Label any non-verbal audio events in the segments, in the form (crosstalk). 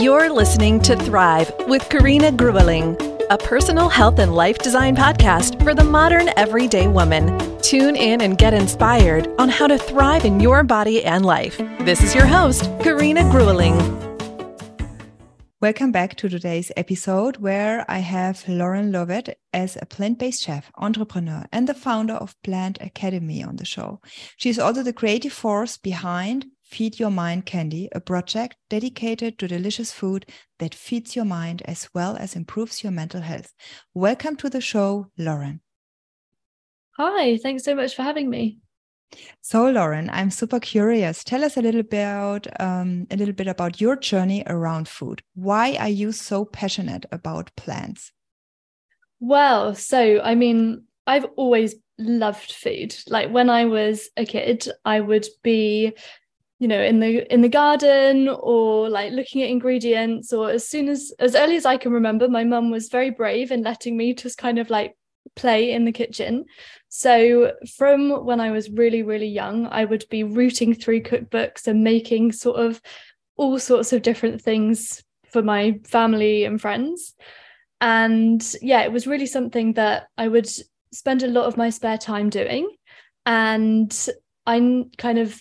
You're listening to Thrive with Carina Grueling, a personal health and life design podcast for the modern everyday woman. Tune in and get inspired on how to thrive in your body and life. This is your host, Carina Grueling. Welcome back to today's episode where I have Lauren Lovatt as a plant based chef, entrepreneur, and the founder of Plant Academy on the show. She's also the creative force behind Feed Your Mind Candy, a project dedicated to delicious food that feeds your mind as well as improves your mental health. Welcome to the show, Lauren. Hi, thanks so much for having me. So, Lauren, I'm super curious. Tell us a little bit about um, a little bit about your journey around food. Why are you so passionate about plants? Well, so I mean, I've always loved food. Like when I was a kid, I would be you know in the in the garden or like looking at ingredients or as soon as as early as i can remember my mum was very brave in letting me just kind of like play in the kitchen. So from when i was really really young i would be rooting through cookbooks and making sort of all sorts of different things for my family and friends. And yeah it was really something that i would spend a lot of my spare time doing. And I kind of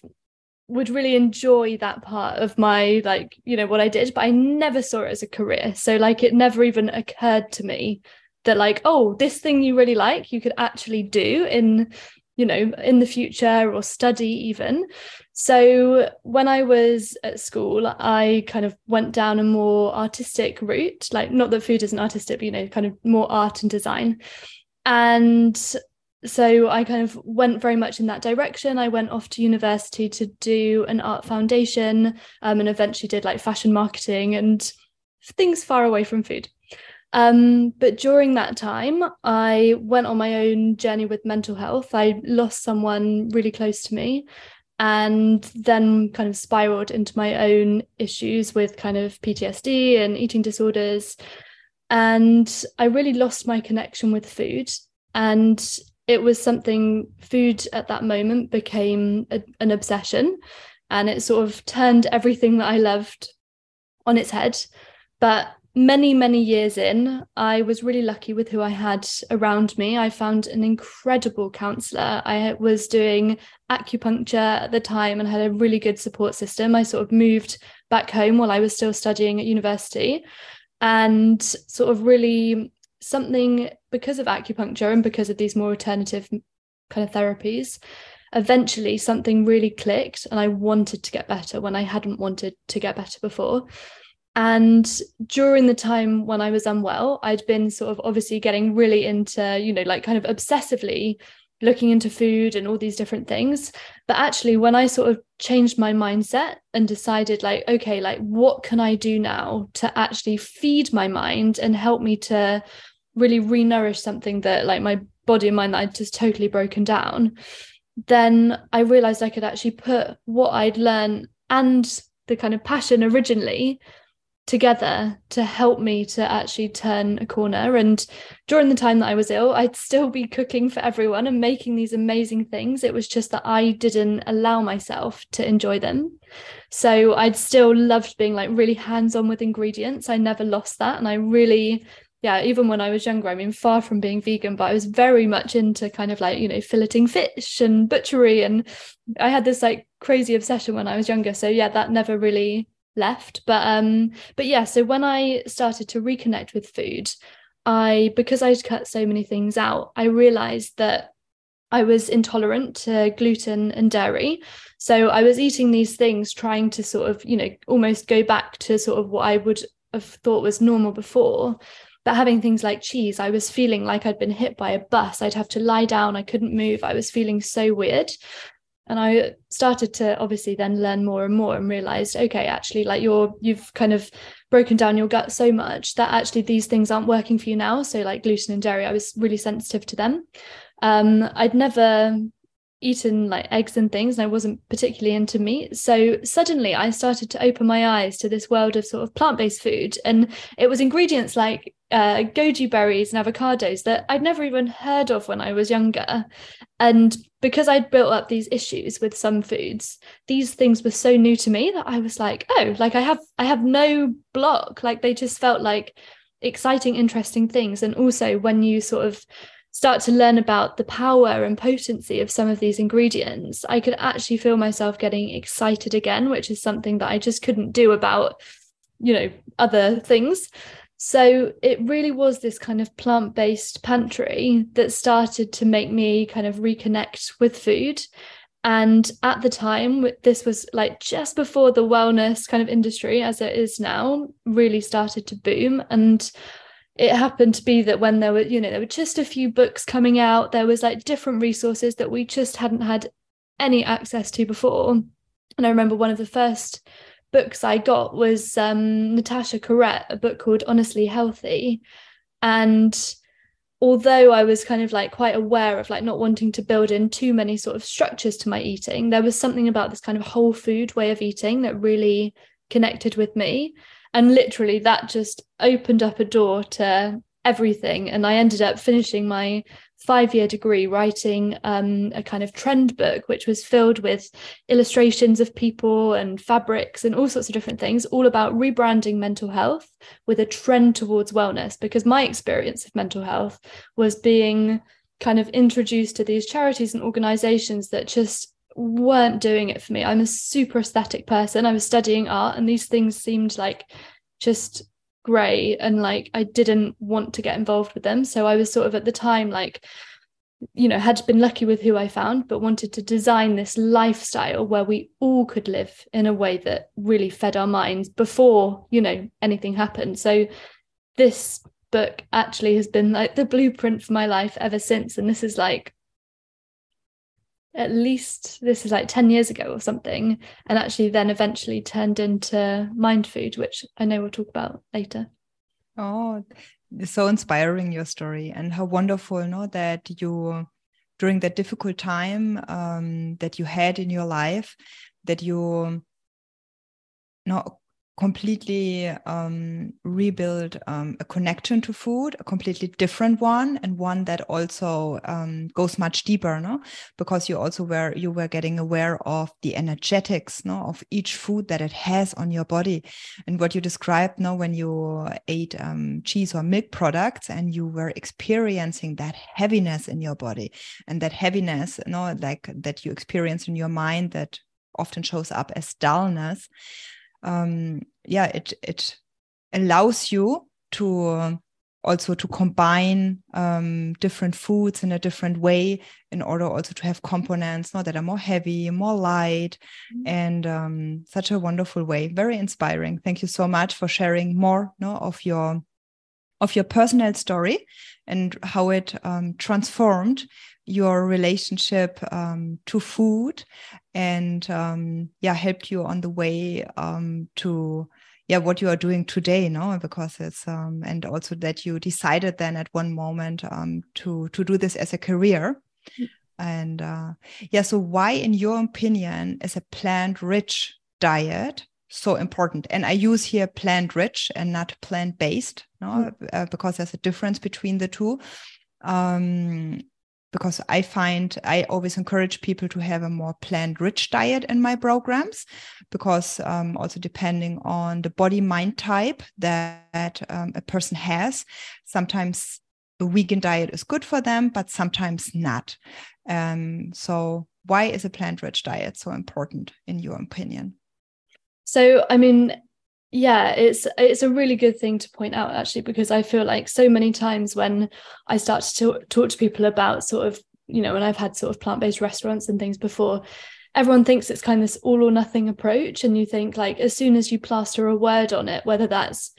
would really enjoy that part of my like you know what I did but I never saw it as a career. So like it never even occurred to me that like oh this thing you really like you could actually do in you know in the future or study even. So when I was at school I kind of went down a more artistic route like not that food isn't artistic but you know kind of more art and design. And so I kind of went very much in that direction. I went off to university to do an art foundation um, and eventually did like fashion marketing and things far away from food. Um, but during that time, I went on my own journey with mental health. I lost someone really close to me and then kind of spiraled into my own issues with kind of PTSD and eating disorders. And I really lost my connection with food. And it was something food at that moment became a, an obsession and it sort of turned everything that I loved on its head. But many, many years in, I was really lucky with who I had around me. I found an incredible counselor. I was doing acupuncture at the time and had a really good support system. I sort of moved back home while I was still studying at university and sort of really something because of acupuncture and because of these more alternative kind of therapies eventually something really clicked and i wanted to get better when i hadn't wanted to get better before. And during the time when i was unwell i'd been sort of obviously getting really into you know like kind of obsessively looking into food and all these different things. But actually when i sort of changed my mindset and decided like okay like what can i do now to actually feed my mind and help me to really re-nourish something that like my body and mind that I'd just totally broken down, then I realized I could actually put what I'd learned and the kind of passion originally together to help me to actually turn a corner. And during the time that I was ill, I'd still be cooking for everyone and making these amazing things. It was just that I didn't allow myself to enjoy them. So I'd still loved being like really hands on with ingredients. I never lost that. And I really yeah, even when I was younger, I mean, far from being vegan, but I was very much into kind of like, you know, filleting fish and butchery. And I had this like crazy obsession when I was younger. So yeah, that never really left. But um, but yeah, so when I started to reconnect with food, I because I'd cut so many things out, I realized that I was intolerant to gluten and dairy. So I was eating these things, trying to sort of, you know, almost go back to sort of what I would have thought was normal before but having things like cheese, I was feeling like I'd been hit by a bus. I'd have to lie down, I couldn't move. I was feeling so weird. And I started to obviously then learn more and more and realized, okay, actually, like you're, you've kind of broken down your gut so much that actually these things aren't working for you now. So, like gluten and dairy, I was really sensitive to them. Um, I'd never eaten like eggs and things and I wasn't particularly into meat. So suddenly I started to open my eyes to this world of sort of plant-based food and it was ingredients like uh, goji berries and avocados that I'd never even heard of when I was younger. And because I'd built up these issues with some foods, these things were so new to me that I was like, oh, like I have I have no block. Like they just felt like exciting, interesting things. And also when you sort of start to learn about the power and potency of some of these ingredients, I could actually feel myself getting excited again, which is something that I just couldn't do about, you know, other things. So it really was this kind of plant based pantry that started to make me kind of reconnect with food. And at the time, this was like just before the wellness kind of industry, as it is now, really started to boom. And it happened to be that when there were, you know, there were just a few books coming out, there was like different resources that we just hadn't had any access to before. And I remember one of the first books I got was um, Natasha Corrett, a book called Honestly Healthy. And although I was kind of like quite aware of like not wanting to build in too many sort of structures to my eating, there was something about this kind of whole food way of eating that really connected with me. And literally that just opened up a door to everything. And I ended up finishing my five year degree writing um, a kind of trend book, which was filled with illustrations of people and fabrics and all sorts of different things, all about rebranding mental health with a trend towards wellness. Because my experience of mental health was being kind of introduced to these charities and organizations that just weren't doing it for me. I'm a super aesthetic person. I was studying art, and these things seemed like just grey and like I didn't want to get involved with them. So I was sort of at the time like, you know, had been lucky with who I found, but wanted to design this lifestyle where we all could live in a way that really fed our minds before, you know, anything happened. So this book actually has been like the blueprint for my life ever since. And this is like at least this is like 10 years ago or something and actually then eventually turned into mind food which i know we'll talk about later. Oh so inspiring your story and how wonderful no that you during that difficult time um, that you had in your life that you know completely um, rebuild um, a connection to food, a completely different one, and one that also um, goes much deeper, no? Because you also were you were getting aware of the energetics, no, of each food that it has on your body, and what you described, no, when you ate um, cheese or milk products, and you were experiencing that heaviness in your body, and that heaviness, no, like that you experience in your mind that often shows up as dullness. Um, yeah, it it allows you to also to combine um, different foods in a different way in order also to have components no, that are more heavy, more light, mm-hmm. and um, such a wonderful way. Very inspiring. Thank you so much for sharing more no, of your of your personal story and how it um, transformed your relationship um, to food and um, yeah helped you on the way um, to yeah what you are doing today no because it's um, and also that you decided then at one moment um, to to do this as a career mm. and uh, yeah so why in your opinion is a plant rich diet so important and i use here plant rich and not plant based no mm. uh, because there's a difference between the two um because I find I always encourage people to have a more plant rich diet in my programs because um, also depending on the body mind type that um, a person has, sometimes a vegan diet is good for them, but sometimes not. Um, so, why is a plant rich diet so important in your opinion? So, I mean, yeah it's it's a really good thing to point out actually because i feel like so many times when i start to talk to people about sort of you know when i've had sort of plant-based restaurants and things before everyone thinks it's kind of this all or nothing approach and you think like as soon as you plaster a word on it whether that's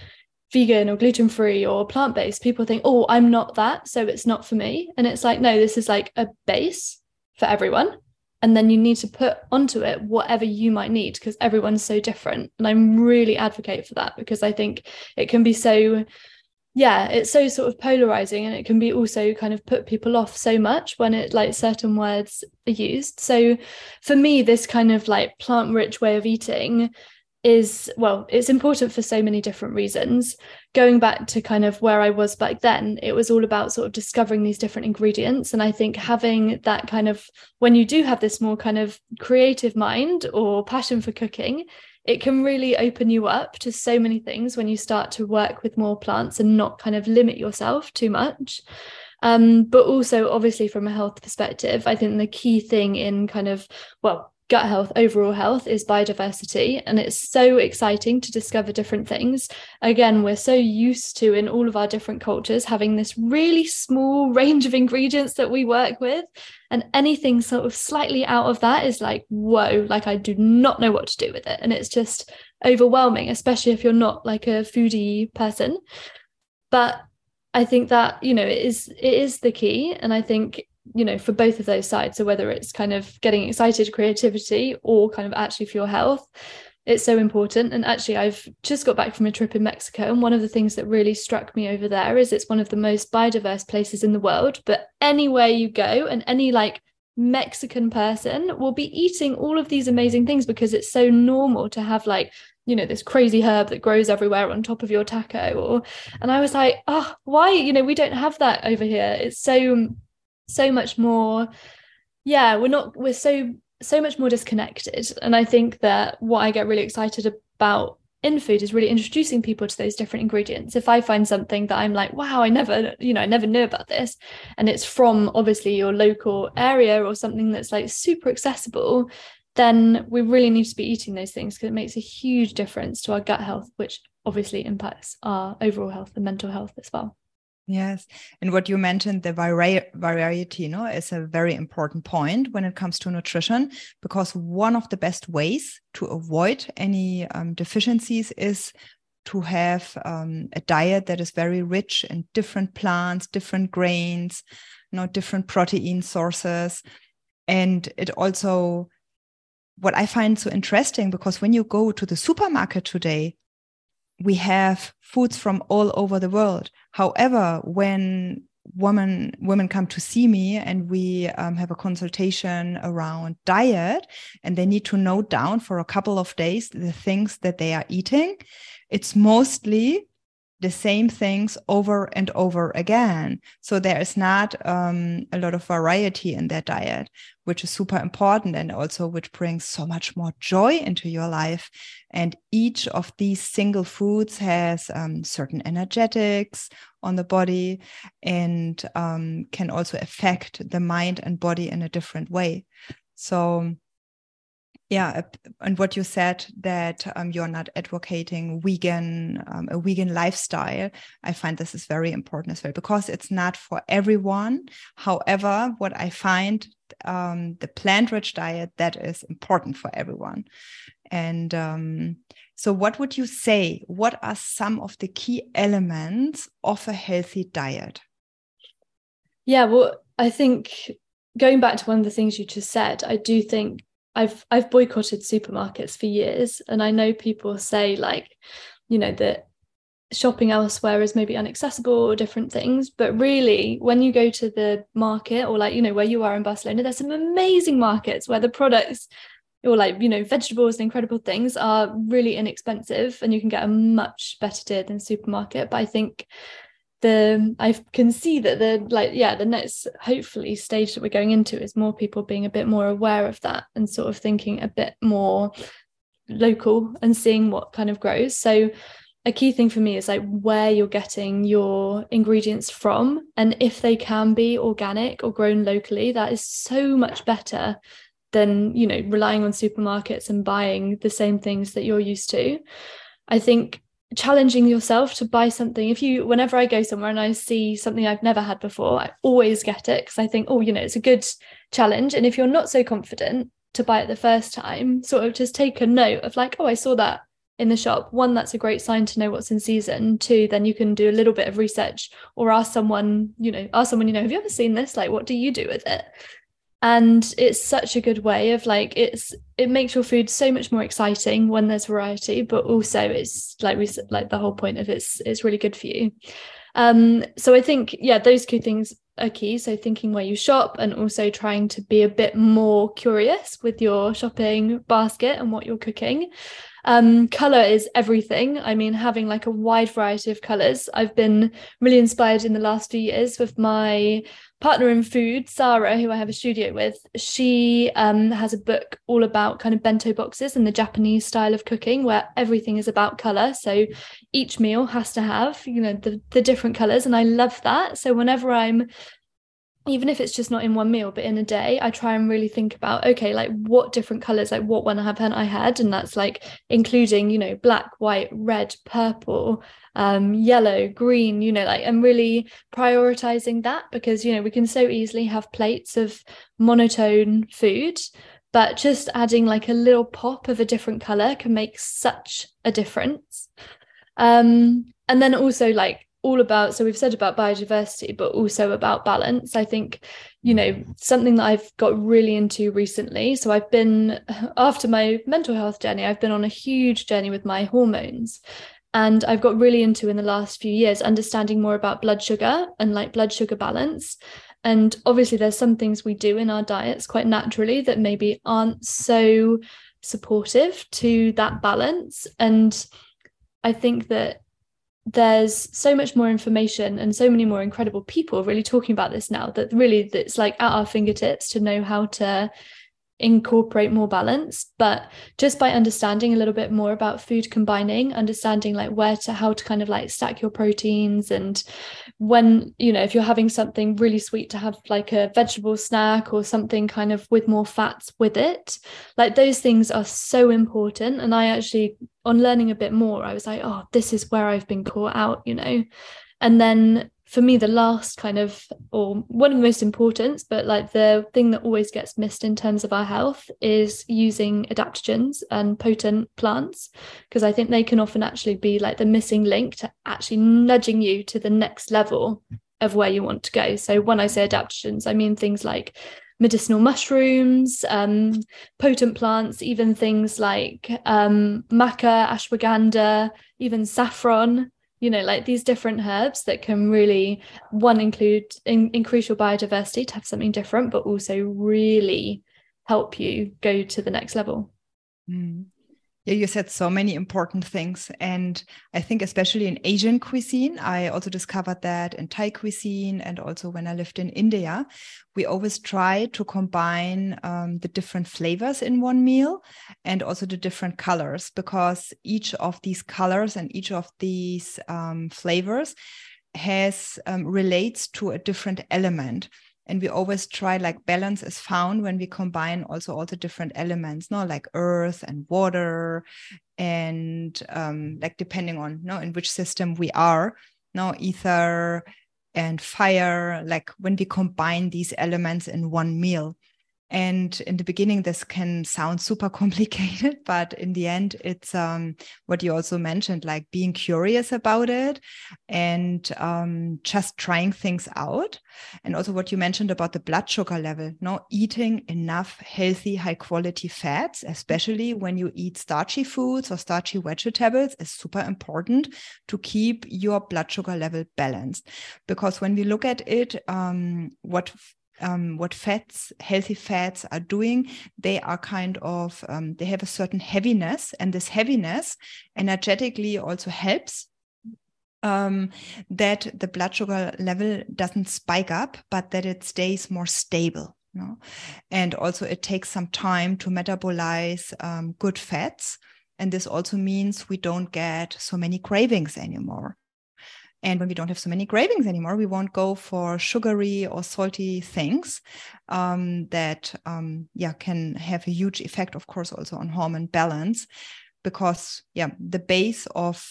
vegan or gluten free or plant based people think oh i'm not that so it's not for me. And it's like no this is like a base for everyone and then you need to put onto it whatever you might need because everyone's so different. And i'm really advocate for that because i think it can be so yeah it's so sort of polarizing and it can be also kind of put people off so much when it like certain words are used. So for me this kind of like plant rich way of eating is well it's important for so many different reasons. Going back to kind of where i was back then it was all about sort of discovering these different ingredients. And i think having that kind of when you do have this more kind of creative mind or passion for cooking it can really open you up to so many things when you start to work with more plants and not kind of limit yourself too much. Um, but also obviously from a health perspective i think the key thing in kind of well gut health, overall health is biodiversity. And it's so exciting to discover different things. Again, we're so used to in all of our different cultures having this really small (laughs) range of ingredients that we work with. And anything sort of slightly out of that is like, whoa, like I do not know what to do with it. And it's just overwhelming, especially if you're not like a foodie person. But I think that, you know, it is it is the key. And I think you know for both of those sides. So whether it's kind of getting excited creativity or kind of actually for your health it's so important. And actually I've just got back from a trip in Mexico and one of the things that really struck me over there is it's one of the most biodiverse places in the world. But anywhere you go and any like Mexican person will be eating all of these amazing things because it's so normal to have like you know this crazy herb that grows everywhere on top of your taco or and I was like oh why? You know we don't have that over here. It's so so much more yeah we're not we're so so much more disconnected. And i think that what i get really excited about in food is really introducing people to those different ingredients. If i find something that i'm like wow i never you know i never knew about this and it's from obviously your local area or something that's like super accessible then we really need to be eating those things because it makes a huge difference to our gut health which obviously impacts our overall health and mental health as well Yes. And what you mentioned, the vari- variety, no, is a very important point when it comes to nutrition, because one of the best ways to avoid any um, deficiencies is to have um, a diet that is very rich in different plants, different grains, you know, different protein sources. And it also, what I find so interesting, because when you go to the supermarket today, we have foods from all over the world. However, when women women come to see me and we um, have a consultation around diet and they need to note down for a couple of days the things that they are eating it's mostly the same things over and over again. So there is not um, a lot of variety in their diet, which is super important and also which brings so much more joy into your life. And each of these single foods has um, certain energetics on the body and um, can also affect the mind and body in a different way. So yeah and what you said that um, you're not advocating vegan um, a vegan lifestyle i find this is very important as well because it's not for everyone. However what i find um, the plant-rich diet that is important for everyone. And um, so what would you say? What are some of the key elements of a healthy diet? Yeah well i think going back to one of the things you just said i do think I've I've boycotted supermarkets for years and I know people say like you know that shopping elsewhere is maybe inaccessible or different things but really when you go to the market or like you know where you are in Barcelona there's some amazing markets where the products or like you know vegetables and incredible things are really inexpensive and you can get a much better deal than supermarket. But I think the I can see that the like yeah the next hopefully stage that we're going into is more people being a bit more aware of that and sort of thinking a bit more local and seeing what kind of grows. So a key thing for me is like where you're getting your ingredients from. And if they can be organic or grown locally that is so much better than you know relying on supermarkets and buying the same things that you're used to. I think challenging yourself to buy something. If you whenever i go somewhere and i see something i've never had before i always get it because i think oh you know it's a good challenge. And if you're not so confident to buy it the first time sort of just take a note of like oh i saw that in the shop. One that's a great sign to know what's in season. Two then you can do a little bit of research or ask someone you know ask someone you know have you ever seen this? Like what do you do with it and it's such a good way of like it's it makes your food so much more exciting when there's variety but also it's like we like the whole point of it's it's really good for you um so i think yeah those two things are key. So thinking where you shop and also trying to be a bit more curious with your shopping basket and what you're cooking. Um, color is everything. I mean, having like a wide variety of colors. I've been really inspired in the last few years with my partner in food, Sarah, who I have a studio with. She um, has a book all about kind of bento boxes and the Japanese style of cooking, where everything is about color. So each meal has to have, you know, the the different colors, and I love that. So whenever I'm even if it's just not in one meal but in a day i try and really think about okay like what different colors like what one have i had and that's like including you know black white red purple um yellow green you know like i'm really prioritizing that because you know we can so easily have plates of monotone food but just adding like a little pop of a different color can make such a difference. Um and then also like all about so we've said about biodiversity but also about balance. I think you know something that i've got really into recently so i've been (laughs) after my mental health journey i've been on a huge journey with my hormones. And i've got really into in the last few years understanding more about blood sugar and like blood sugar balance. And obviously there's some things we do in our diets quite naturally that maybe aren't so supportive to that balance. And i think that there's so much more information and so many more incredible people really talking about this now that really it's like at our fingertips to know how to incorporate more balance but just by understanding a little bit more about food combining understanding like where to how to kind of like stack your proteins and when you know if you're having something really sweet to have like a vegetable snack or something kind of with more fats with it like those things are so important. And i actually on learning a bit more i was like oh this is where i've been caught out you know? And then for me the last kind of or one of the most important but like the thing that always gets missed in terms of our health is using adaptogens and potent plants because i think they can often actually be like the missing link to actually nudging you to the next level of where you want to go. So when i say adaptogens i mean things like medicinal mushrooms, um, potent plants, even things like um, maca, ashwagandha, even saffron you know like these different herbs that can really one include in, increase your biodiversity to have something different but also really help you go to the next level mm. You said so many important things. And I think, especially in Asian cuisine, I also discovered that in Thai cuisine and also when I lived in India, we always try to combine um, the different flavors in one meal and also the different colors because each of these colors and each of these um, flavors has um, relates to a different element and we always try like balance is found when we combine also all the different elements no like earth and water and um, like depending on no in which system we are no ether and fire like when we combine these elements in one meal and in the beginning, this can sound super (laughs) complicated, but in the end, it's um, what you also mentioned, like being curious about it and um, just trying things out. And also what you mentioned about the blood sugar level, no eating enough healthy, high quality fats, especially when you eat starchy foods or starchy vegetables, is super important to keep your blood sugar level balanced. Because when we look at it, um, what um, what fats, healthy fats are doing, they are kind of, um, they have a certain heaviness, and this heaviness energetically also helps um, that the blood sugar level doesn't spike up, but that it stays more stable. You know? And also, it takes some time to metabolize um, good fats. And this also means we don't get so many cravings anymore. And when we don't have so many cravings anymore, we won't go for sugary or salty things um, that, um, yeah, can have a huge effect, of course, also on hormone balance. Because, yeah, the base of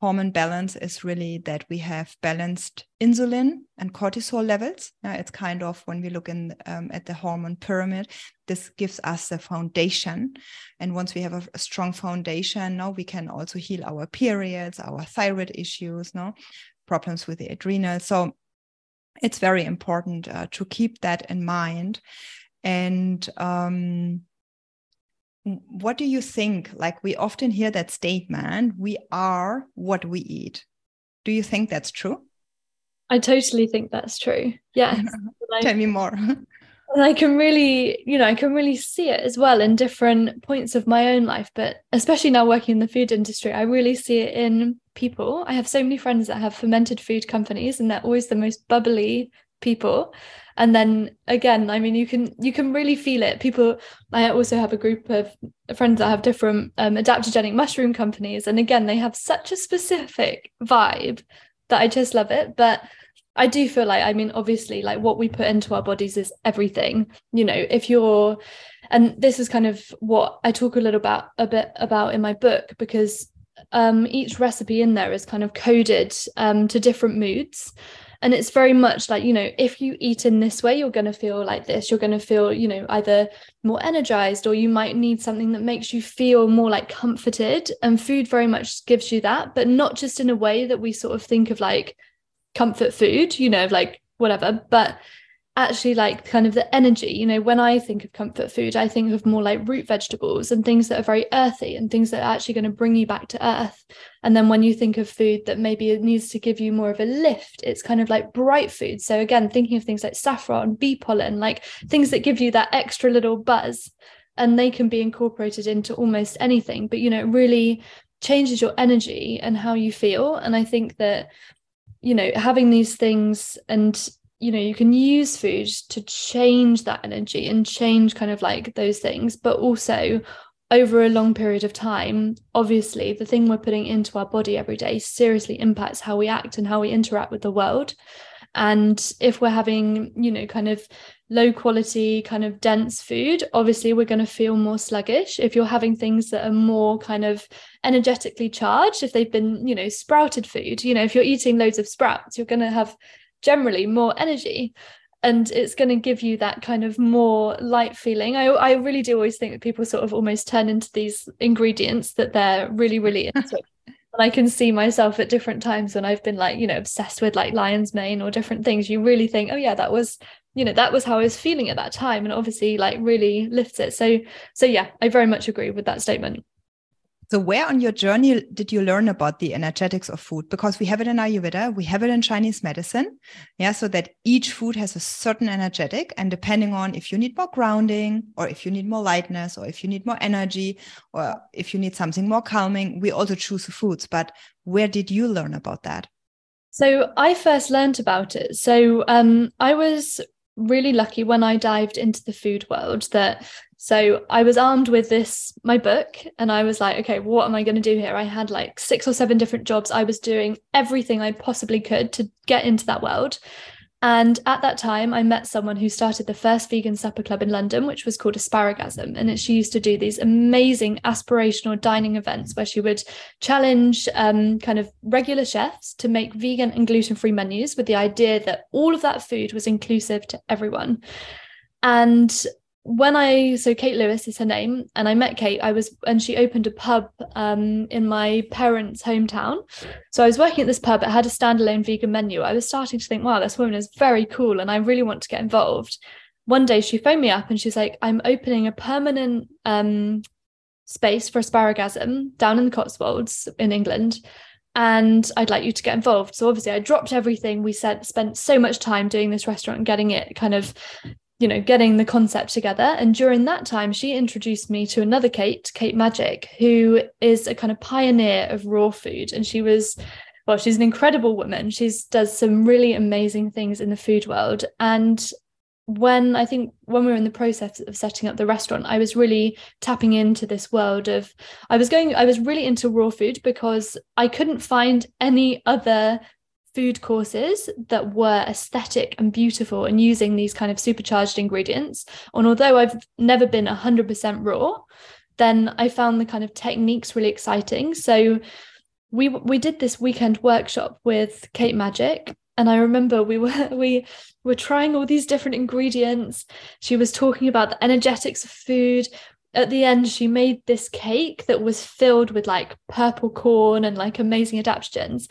hormone balance is really that we have balanced insulin and cortisol levels. Uh, it's kind of when we look in um, at the hormone pyramid, this gives us the foundation. And once we have a, a, strong foundation, now we can also heal our periods, our thyroid issues, no problems with the adrenal. So it's very important uh, to keep that in mind. And um, what do you think? Like we often hear that statement, we are what we eat. Do you think that's true? I totally think that's true. Yeah. (laughs) Tell me more. (laughs) and I can really, you know, I can really see it as well in different points of my own life. But especially now working in the food industry, I really see it in people. I have so many friends that have fermented food companies, and they're always the most bubbly people. And then again i mean you can you can really feel it. People i also have a group of friends that have different um, adaptogenic mushroom companies. And again they have such a specific vibe that i just love it. But I do feel like, I mean, obviously, like what we put into our bodies is everything. You know, if you're, and this is kind of what I talk a little about a bit about in my book because um, each recipe in there is kind of coded um, to different moods and it's very much like you know if you eat in this way you're going to feel like this. You're going to feel you know either more energized or you might need something that makes you feel more like comforted. And food very much gives you that but not just in a way that we sort of think of like comfort food you know like whatever but actually like kind of the energy you know when i think of comfort food i think of more like root vegetables and things that are very earthy and things that are actually going to bring you back to earth. And then when you think of food that maybe it needs to give you more of a lift it's kind of like bright food. So again thinking of things like saffron bee pollen like things that give you that extra little buzz and they can be incorporated into almost anything. But you know it really changes your energy and how you feel. And i think that you know having these things and you know you can use food to change that energy and change kind of like those things but also over a long period of time obviously the thing we're putting into our body every day seriously impacts how we act and how we interact with the world. And if we're having you know kind of low quality kind of dense food obviously we're going to feel more sluggish. If you're having things that are more kind of energetically charged if they've been you know sprouted food you know if you're eating loads of sprouts you're going to have generally more energy and it's going to give you that kind of more light feeling. I, I really do always think that people sort of almost turn into these ingredients that they're really really (laughs) into. And I can see myself at different times when I've been like you know obsessed with like lion's mane or different things you really think oh yeah that was you know that was how I was feeling at that time and obviously like really lifts it. So so yeah I very much agree with that statement so, where on your journey did you learn about the energetics of food? Because we have it in Ayurveda, we have it in Chinese medicine. Yeah, so that each food has a certain energetic, and depending on if you need more grounding, or if you need more lightness, or if you need more energy, or if you need something more calming, we also choose the foods. But where did you learn about that? So, I first learned about it. So, um, I was really lucky when I dived into the food world that so I was armed with this, my book, and I was like, okay, what am I going to do here? I had like six or seven different jobs. I was doing everything I possibly could to get into that world. And at that time, I met someone who started the first vegan supper club in London, which was called Asparagasm. And she used to do these amazing aspirational dining events where she would challenge um, kind of regular chefs to make vegan and gluten free menus with the idea that all of that food was inclusive to everyone. And when I so Kate Lewis is her name, and I met Kate, I was and she opened a pub um, in my parents' hometown. So I was working at this pub. It had a standalone vegan menu. I was starting to think, wow, this woman is very cool, and I really want to get involved. One day she phoned me up and she's like, I'm opening a permanent um, space for asparagasm down in the Cotswolds in England. And I'd like you to get involved. So obviously, I dropped everything. We said spent so much time doing this restaurant and getting it kind of you know getting the concept together. And during that time she introduced me to another kate kate magic who is a kind of pioneer of raw food. And she was well she's an incredible woman. She's does some really amazing things in the food world. And when i think when we were in the process of setting up the restaurant i was really tapping into this world of i was going i was really into raw food because i couldn't find any other food courses that were aesthetic and beautiful and using these kind of supercharged ingredients. And although I've never been 100% raw, then I found the kind of techniques really exciting. So we we did this weekend workshop with Kate Magic and I remember we were (laughs) we were trying all these different ingredients. She was talking about the energetics of food. At the end, she made this cake that was filled with like purple corn and like amazing adaptogens.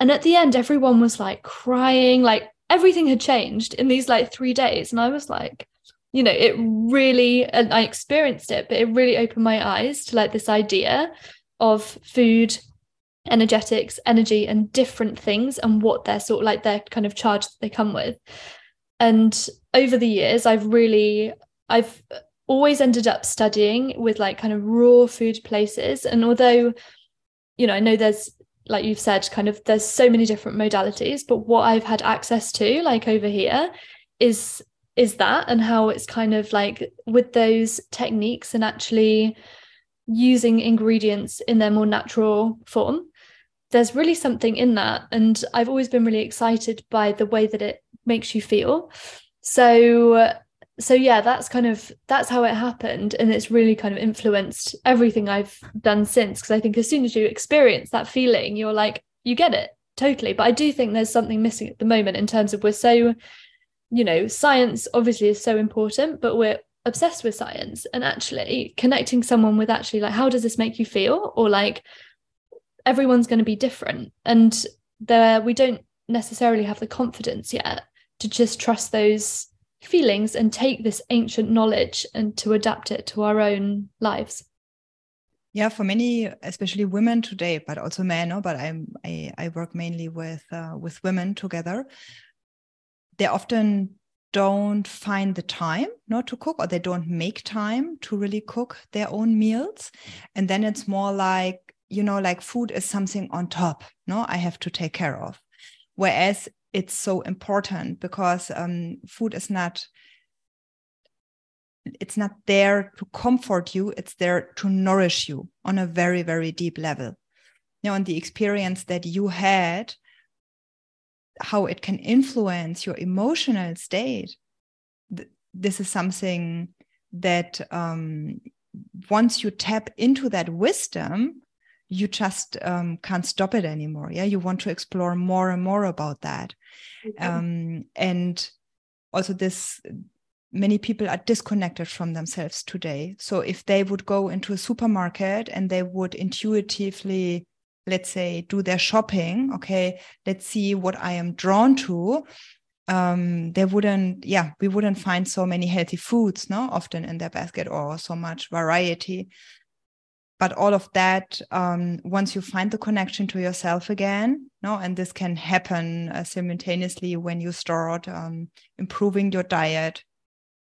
And at the end, everyone was like crying, like everything had changed in these like three days. And I was like, you know, it really, and I experienced it, but it really opened my eyes to like this idea of food energetics, energy, and different things and what they're sort of like their kind of charge that they come with. And over the years, I've really, I've always ended up studying with like kind of raw food places. And although, you know, I know there's, like you've said, kind of there's so many different modalities, but what I've had access to, like over here, is is that and how it's kind of like with those techniques and actually using ingredients in their more natural form there's really something in that. And i've always been really excited by the way that it makes you feel. So so yeah that's kind of that's how it happened. And it's really kind of influenced everything i've done since. Because i think as soon as you experience that feeling you're like you get it totally. But i do think there's something missing at the moment in terms of we're so you know science obviously is so important but we're obsessed with science. And actually connecting someone with actually like how does this make you feel? Or like everyone's going to be different. And there we don't necessarily have the confidence yet to just trust those feelings and take this ancient knowledge and to adapt it to our own lives. Yeah for many especially women today but also men no? but i'm i, I work mainly with uh, with women together. They often don't find the time not to cook or they don't make time to really cook their own meals. And then it's more like you know like food is something on top no i have to take care of. Whereas it's so important because um, food is not it's not there to comfort you it's there to nourish you on a very very deep level. You know and the experience that you had how it can influence your emotional state this is something that um, once you tap into that wisdom you just um, can't stop it anymore. Yeah you want to explore more and more about that um, and also this many people are disconnected from themselves today. So if they would go into a supermarket and they would intuitively let's say do their shopping okay let's see what i am drawn to um they wouldn't yeah we wouldn't find so many healthy foods no often in their basket or so much variety but all of that um once you find the connection to yourself again no and this can happen uh, simultaneously when you start um, improving your diet.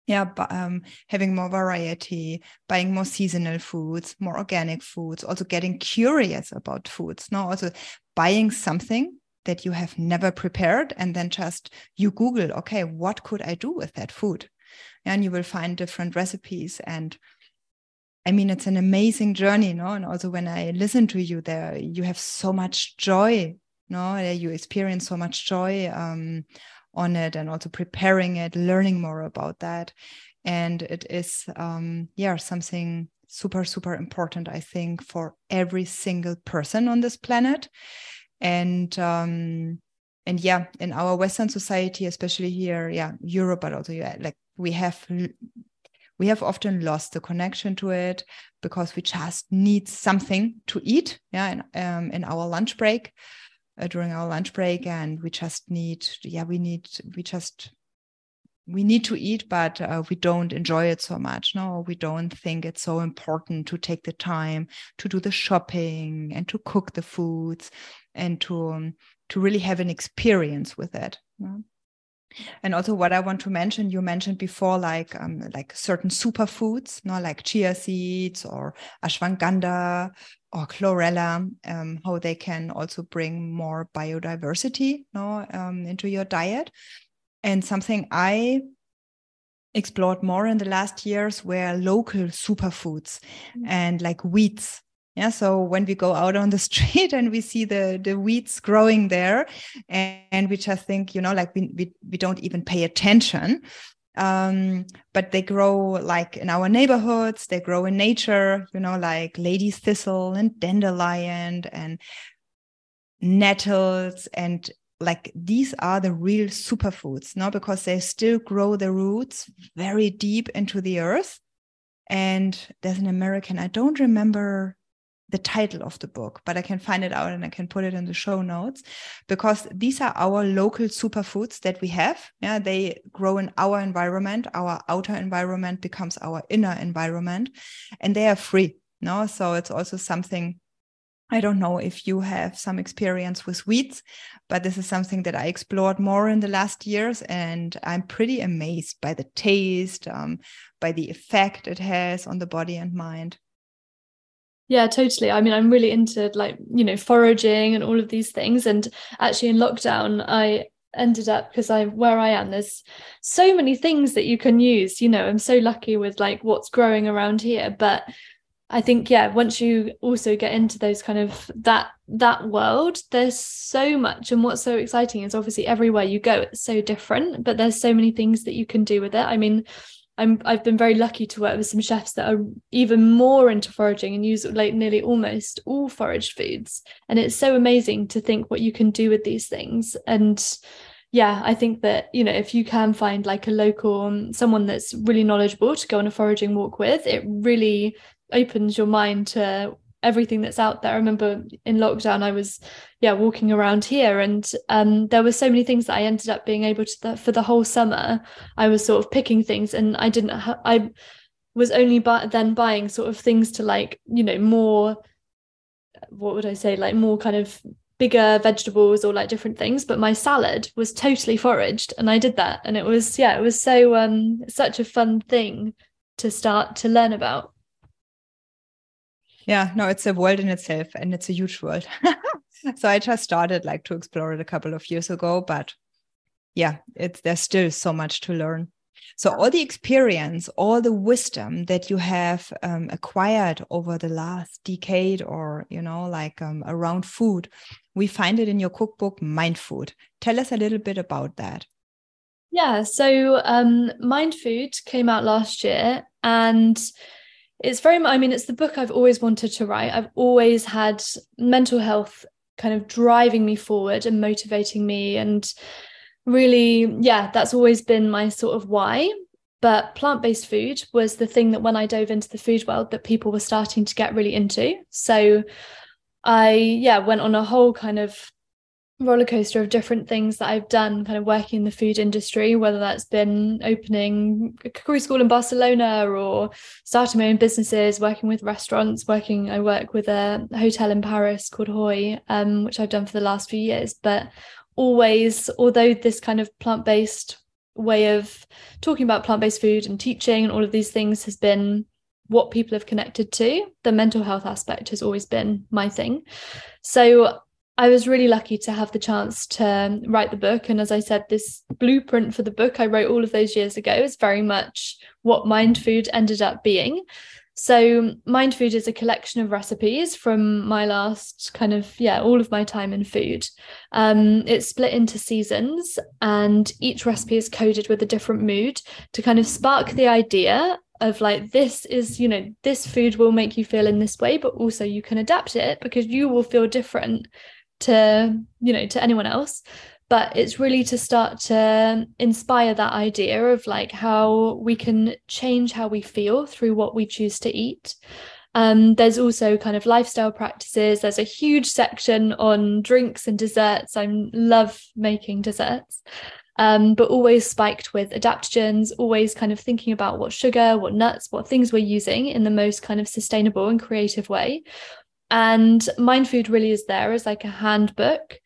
Yeah um, having more variety buying more seasonal foods more organic foods also getting curious about foods no also buying something that you have never prepared and then just you google okay what could i do with that food? And you will find different recipes and i mean it's an amazing journey no and also when i listen to you there you have so much joy no you experience so much joy um, on it and also preparing it, learning more about that. And it is, um, yeah, something super, super important, I think, for every single person on this planet. And, um, and yeah, in our Western society, especially here, yeah, Europe, but also yeah, like we have we have often lost the connection to it because we just need something to eat yeah in, um, in our lunch break uh, during our lunch break and we just need yeah we need we just we need to eat but uh, we don't enjoy it so much no? We don't think it's so important to take the time to do the shopping and to cook the foods and to um, to really have an experience with it and also what i want to mention you mentioned before like um, like certain superfoods no like chia seeds or ashwagandha or chlorella, um, how they can also bring more biodiversity no, um, into your diet. And something I explored more in the last years were local superfoods mm-hmm. and like wheats. Yeah, so when we go out on the (laughs) street and we see the the weeds growing there, and, and we just think, you know, like we, we we don't even pay attention um, but they grow like in our neighborhoods they grow in nature you know like lady's thistle and dandelion and nettles and like these are the real superfoods no because they still grow the roots very deep into the earth. And there's an american i don't remember the title of the book, but I can find it out and I can put it in the show notes because these are our local superfoods that we have. Yeah, they grow in our environment. Our outer environment becomes our inner environment, and they are free. No, so it's also something I don't know if you have some experience with weeds, but this is something that I explored more in the last years. And I'm pretty amazed by the taste, um, by the effect it has on the body and mind. Yeah, totally. I mean, I'm really into like, you know, foraging and all of these things. And actually, in lockdown, I ended up because I where I am, there's so many things that you can use. You know, I'm so lucky with like what's growing around here. But I think, yeah, once you also get into those kind of that that world, there's so much. And what's so exciting is obviously everywhere you go, it's so different, but there's so many things that you can do with it. I mean, I'm I've been very lucky to work with some chefs that are even more into foraging and use like nearly almost all foraged foods. And it's so amazing to think what you can do with these things. And yeah, I think that, you know, if you can find like a local um, someone that's really knowledgeable to go on a foraging walk with, it really opens your mind to everything that's out there. I remember in lockdown, I was, yeah, walking around here, and um, there were so many things that I ended up being able to for the whole summer. I was sort of picking things, and I didn't. Ha- I was only bu- then buying sort of things to like, you know, more. What would I say? Like more kind of bigger vegetables or like different things but my salad was totally foraged and i did that and it was yeah it was so um such a fun thing to start to learn about yeah no it's a world in itself and it's a huge world. (laughs) So i just started like to explore it a couple of years ago but yeah it's there's still so much to learn. So all the experience all the wisdom that you have um, acquired over the last decade or you know like um, around food we find it in your cookbook mind food. Tell us a little bit about that. Yeah so um, mind food came out last year and it's very i mean it's the book i've always wanted to write. I've always had mental health kind of driving me forward and motivating me and really yeah that's always been my sort of why. But plant-based food was the thing that when i dove into the food world that people were starting to get really into. So i yeah went on a whole kind of roller coaster of different things that I've done kind of working in the food industry, whether that's been opening a cookery school in Barcelona or starting my own businesses, working with restaurants, working, I work with a hotel in Paris called Hoy, um, which I've done for the last few years. But always, although this kind of plant-based way of talking about plant-based food and teaching and all of these things has been what people have connected to, the mental health aspect has always been my thing. So I was really lucky to have the chance to write the book. And as I said, this blueprint for the book I wrote all of those years ago is very much what Mind Food ended up being. So, Mind Food is a collection of recipes from my last kind of, yeah, all of my time in food. Um, it's split into seasons, and each recipe is coded with a different mood to kind of spark the idea of like this is you know this food will make you feel in this way but also you can adapt it because you will feel different to you know to anyone else. But it's really to start to inspire that idea of like how we can change how we feel through what we choose to eat. Um, there's also kind of lifestyle practices. There's a huge section on drinks and desserts. I love making desserts. Um, but always spiked with adaptogens always kind of thinking about what sugar what nuts what things we're using in the most kind of sustainable and creative way and Mind Food really is there as like a handbook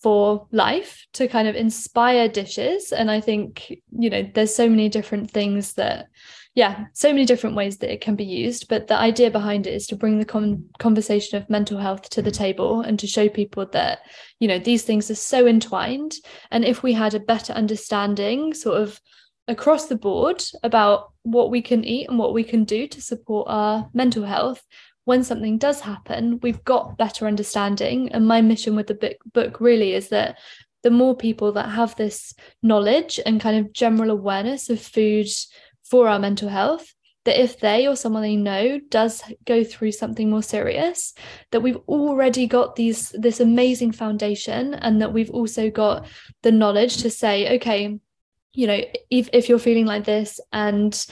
for life to kind of inspire dishes. And I think, you know, there's so many different things that, yeah, so many different ways that it can be used. But the idea behind it is to bring the con- conversation of mental health to the table and to show people that, you know, these things are so entwined. And if we had a better understanding, sort of, across the board about what we can eat and what we can do to support our mental health, when something does happen, we've got better understanding. And my mission with the book, book really is that the more people that have this knowledge and kind of general awareness of food for our mental health, that if they or someone they know does go through something more serious, that we've already got these this amazing foundation and that we've also got the knowledge to say, okay, you know, if, if you're feeling like this and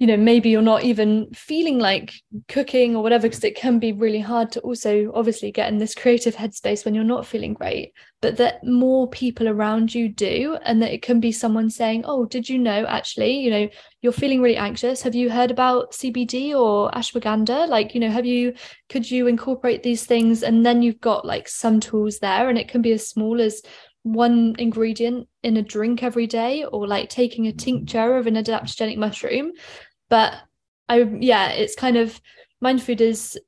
you know maybe you're not even feeling like cooking or whatever because it can be really hard to also obviously get in this creative headspace when you're not feeling great but that more people around you do and that it can be someone saying oh did you know actually you know you're feeling really anxious. Have you heard about CBD or ashwagandha? Like you know have you could you incorporate these things? And then you've got like some tools there and it can be as small as one ingredient in a drink every day or like taking a tincture of an adaptogenic mushroom but I yeah, it's kind of mind food is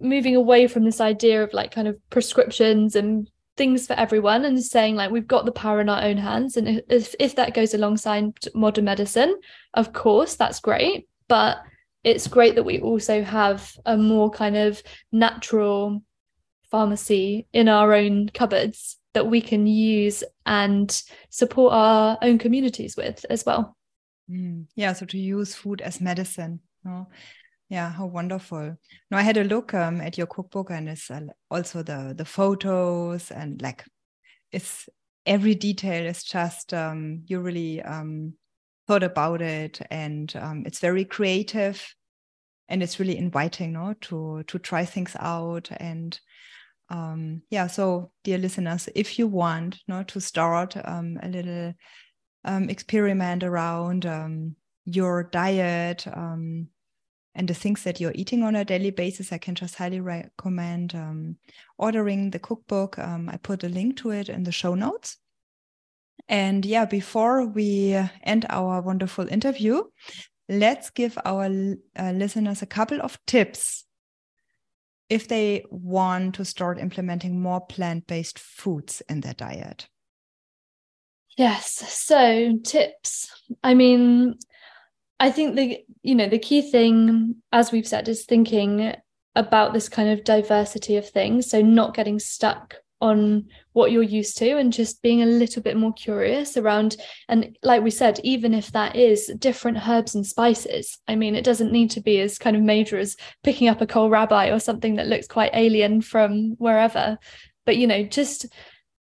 moving away from this idea of like kind of prescriptions and things for everyone and saying like we've got the power in our own hands. And if if that goes alongside modern medicine of course that's great. But it's great that we also have a more kind of natural pharmacy in our own cupboards that we can use and support our own communities with as well Mm. Yeah, so to use food as medicine. No? Yeah, how wonderful. No, I had a look um, at your cookbook and it's uh, also the the photos and like it's every detail is just um, you really um, thought about it and um, it's very creative and it's really inviting no to to try things out and um, yeah so dear listeners if you want no to start um, a little um, experiment around um, your diet um, and the things that you're eating on a daily basis, I can just highly recommend um, ordering the cookbook. Um, I put a link to it in the show notes. And yeah, before we end our wonderful interview, let's give our uh, listeners a couple of tips if they want to start implementing more plant based foods in their diet. Yes. So tips. I mean, I think the you know the key thing, as we've said, is thinking about this kind of diversity of things. So not getting stuck on what you're used to and just being a little bit more curious around and like we said even if that is different herbs and spices i mean it doesn't need to be as kind of major as picking up a kohlrabi or something that looks quite alien from wherever but you know just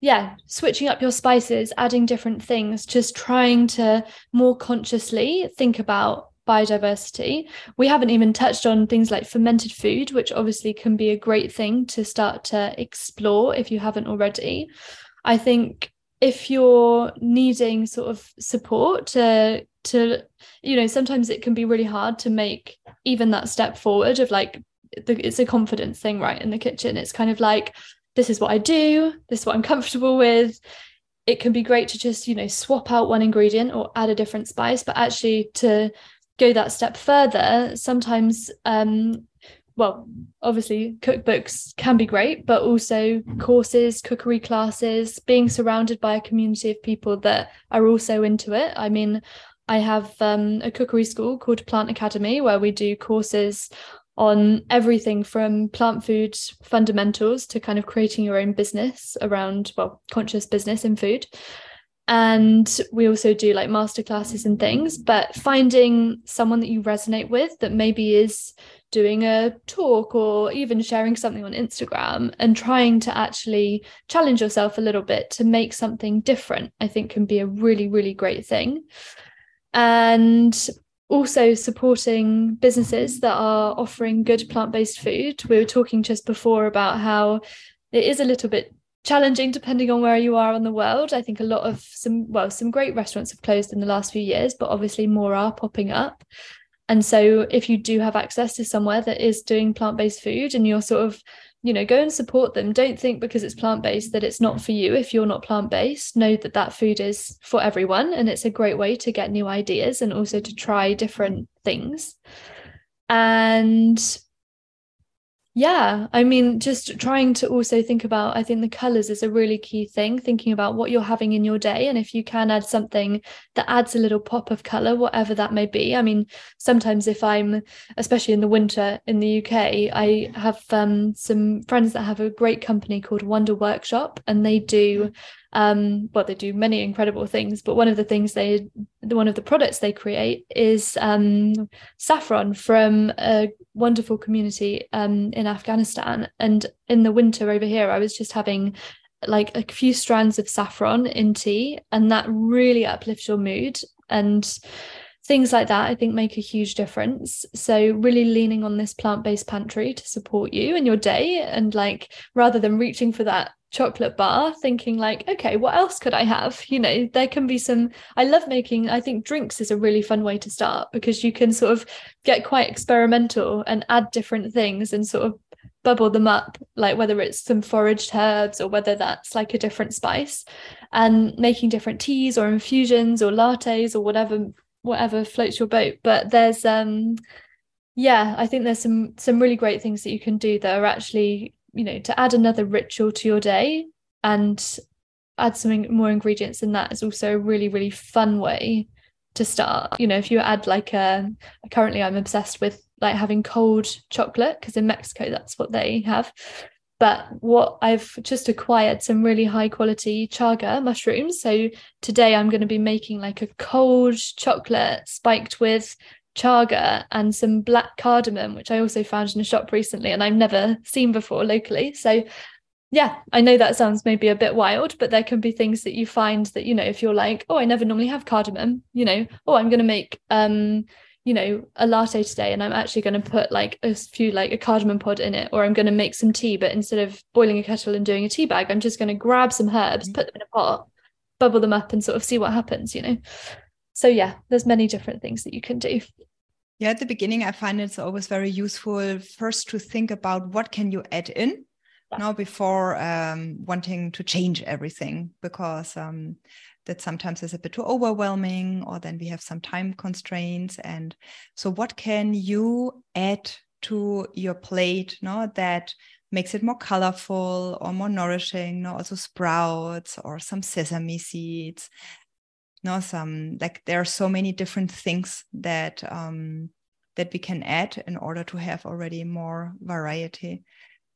yeah, switching up your spices, adding different things, just trying to more consciously think about biodiversity. We haven't even touched on things like fermented food, which obviously can be a great thing to start to explore if you haven't already. I think if you're needing sort of support to to you know sometimes it can be really hard to make even that step forward of like the, it's a confidence thing right in the kitchen it's kind of like this is what I do, this is what I'm comfortable with. It can be great to just, you know, swap out one ingredient or add a different spice, but actually to go that step further, sometimes um well, obviously cookbooks can be great, but also courses, cookery classes, being surrounded by a community of people that are also into it. I mean, I have um, a cookery school called Plant Academy where we do courses on everything from plant food fundamentals to kind of creating your own business around, well, conscious business in food. And we also do like masterclasses and things, but finding someone that you resonate with that maybe is doing a talk or even sharing something on Instagram and trying to actually challenge yourself a little bit to make something different, I think can be a really, really great thing. And also supporting businesses that are offering good plant-based food. We were talking just before about how it is a little bit challenging depending on where you are in the world. I think a lot of some well some great restaurants have closed in the last few years but obviously more are popping up. And so if you do have access to somewhere that is doing plant-based food and you're sort of you know go and support them. Don't think because it's plant-based that it's not mm. for you. If you're not plant-based know that that food is for everyone and it's a great way to get new ideas and also to try different things. And yeah i mean just trying to also think about i think the colors is a really key thing thinking about what you're having in your day and if you can add something that adds a little pop of color whatever that may be. I mean sometimes if i'm especially in the winter in the uk i have um, some friends that have a great company called wonder workshop and they do um well they do many incredible things but one of the things they one of the products they create is um saffron from a wonderful community um in Afghanistan. And in the winter over here I was just having like a few strands of saffron in tea and that really uplifts your mood. And things like that i think make a huge difference. So really leaning on this plant-based pantry to support you in your day and like rather than reaching for that chocolate bar thinking like okay what else could i have? You know there can be some i love making i think drinks is a really fun way to start because you can sort of get quite experimental and add different things and sort of bubble them up like whether it's some foraged herbs or whether that's like a different spice and making different teas or infusions or lattes or whatever whatever floats your boat. But there's um yeah i think there's some some really great things that you can do that are actually you know to add another ritual to your day and add some more ingredients in that is also a really really fun way to start you know if you add like a currently i'm obsessed with like having cold chocolate because in mexico that's what they have but what I've just acquired some really high quality chaga mushrooms. So today I'm going to be making like a cold chocolate spiked with chaga and some black cardamom, which I also found in a shop recently and I've never seen before locally. So yeah, I know that sounds maybe a bit wild, but there can be things that you find that, you know, if you're like, oh, I never normally have cardamom, you know, oh, I'm going to make um you know a latte today and i'm actually going to put like a few like a cardamom pod in it or i'm going to make some tea but instead of boiling a kettle and doing a tea bag i'm just going to grab some herbs mm-hmm. put them in a pot bubble them up and sort of see what happens you know so yeah there's many different things that you can do yeah at the beginning i find it's always very useful first to think about what can you add in yeah. now before um, wanting to change everything because um, that sometimes is a bit too overwhelming or then we have some time constraints and so what can you add to your plate no that makes it more colorful or more nourishing no also sprouts or some sesame seeds no some like there are so many different things that um that we can add in order to have already more variety.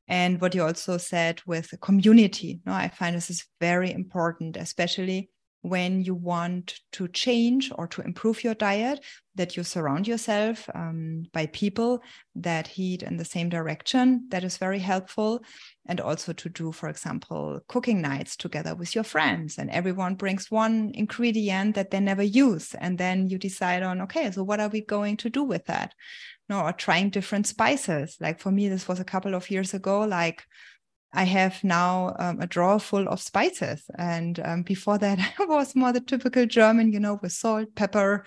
And what you also said with community no i find this is very important especially when you want to change or to improve your diet that you surround yourself um, by people that heat in the same direction that is very helpful. And also to do for example cooking nights together with your friends. And everyone brings one ingredient that they never use. And then you decide on okay so what are we going to do with that? No or trying different spices. Like for me this was a couple of years ago like I have now um, a drawer full of spices. And um, before that, (laughs) I was more the typical German, you know, with salt, pepper,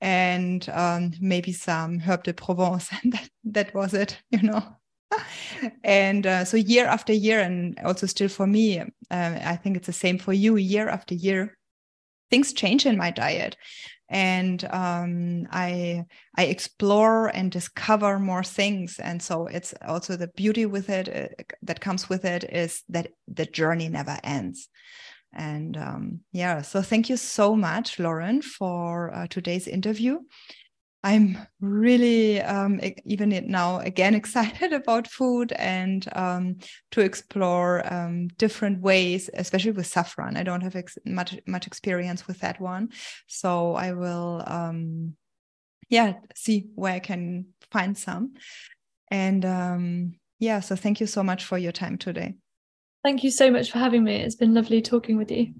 and um, maybe some herb de Provence. (laughs) And that, that was it, (laughs) you know. and uh, so year after year, and also still for me, uh, I think it's the same for you, year after year, things change in my diet and um, I I explore and discover more things. And so it's also the beauty with it uh, that comes with it is that the journey never ends. And um, yeah, so thank you so much, Lauren, for uh, today's interview. I'm really um, even now again (laughs) excited about food and um, to explore um, different ways, especially with saffron. I don't have ex much much experience with that one, so I will, um, yeah, see where I can find some. And um, yeah, so thank you so much for your time today. Thank you so much for having me. It's been lovely talking with you.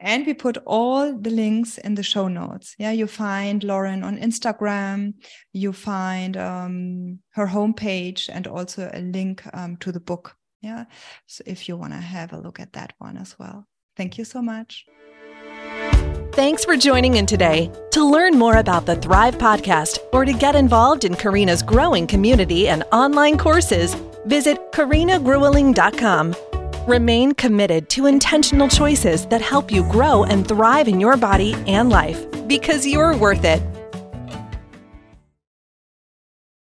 And we put all the links in the show notes. Yeah, you find Lauren on Instagram, you find um, her homepage, and also a link um, to the book. Yeah, so if you want to have a look at that one as well. Thank you so much. Thanks for joining in today. To learn more about the Thrive podcast or to get involved in Carina's growing community and online courses, visit karinagrueling.com. Remain committed to intentional choices that help you grow and thrive in your body and life because you're worth it.